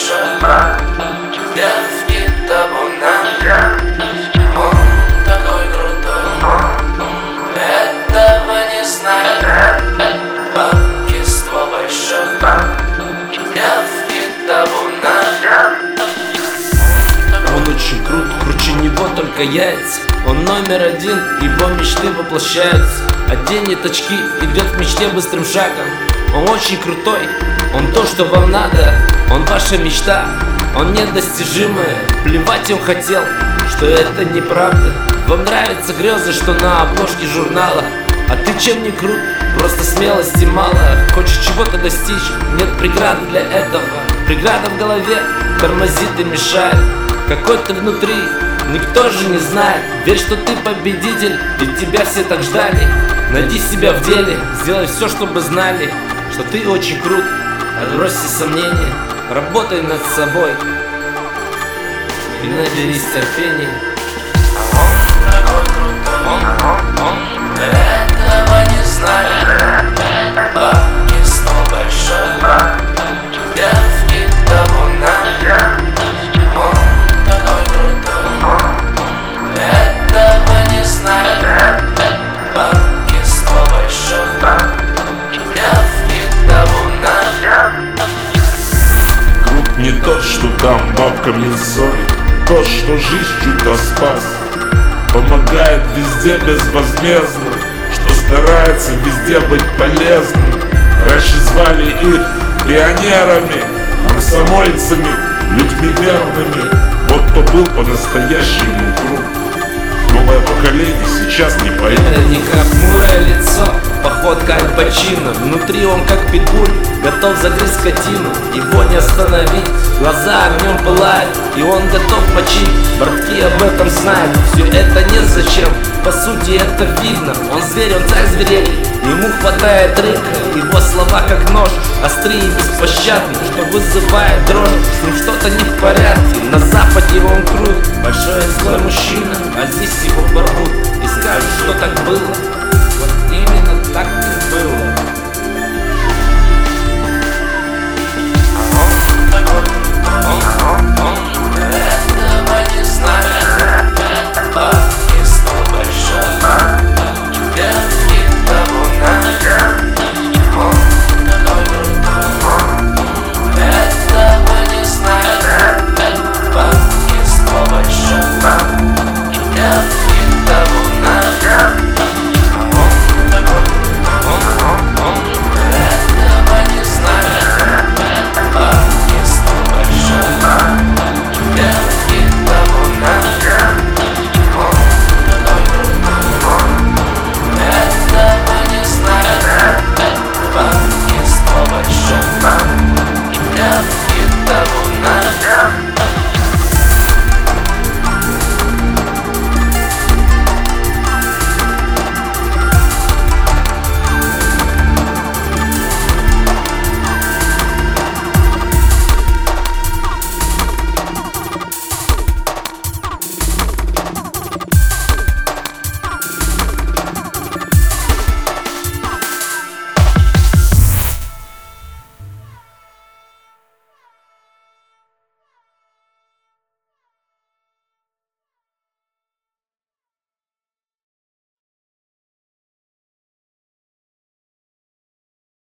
шума Вязки табуна Он такой крутой. Этого не знает Бабки стволой шума Вязки табуна Он очень крут, круче него только яйца. Он номер один, его мечты воплощаются. Оденет очки, идет в мечте быстрым шагом. Он очень крутой, он то, что вам надо. Он ваша мечта, он недостижимый Плевать он хотел, что это неправда. Вам нравятся грезы, что на обложке журнала. А ты чем не крут? Просто смелости мало. Хочешь чего-то достичь, нет преграды для этого. Преграда в голове тормозит и мешает. Какой ты внутри, никто же не знает. Верь, что ты победитель, ведь тебя все так ждали. Найди себя в деле, сделай все, чтобы знали Что ты очень крут, отбрось сомнения Работай над собой. И наберись терпения. Этого не знали не тот, что там бабками ссорит Тот, что жизнь чудо спас. Помогает везде безвозмездно Что старается везде быть полезным. Раньше звали их пионерами Комсомольцами, людьми верными. Вот кто был по-настоящему круг Новое поколение сейчас не поймет Это не как лицо, походка Аль Пачино Внутри он как питбуль, готов загрызть скотину Его не остановить, глаза огнем пылают И он готов мочить, братки об этом знают Все это не зачем, по сути это видно Он зверь, он царь зверей, ему хватает рынка Его слова как нож, острые и беспощадны Что вызывает дрожь, с ним что-то не в порядке На западе он крут, большой и злой мужчина А здесь его порвут. И скажут, что так было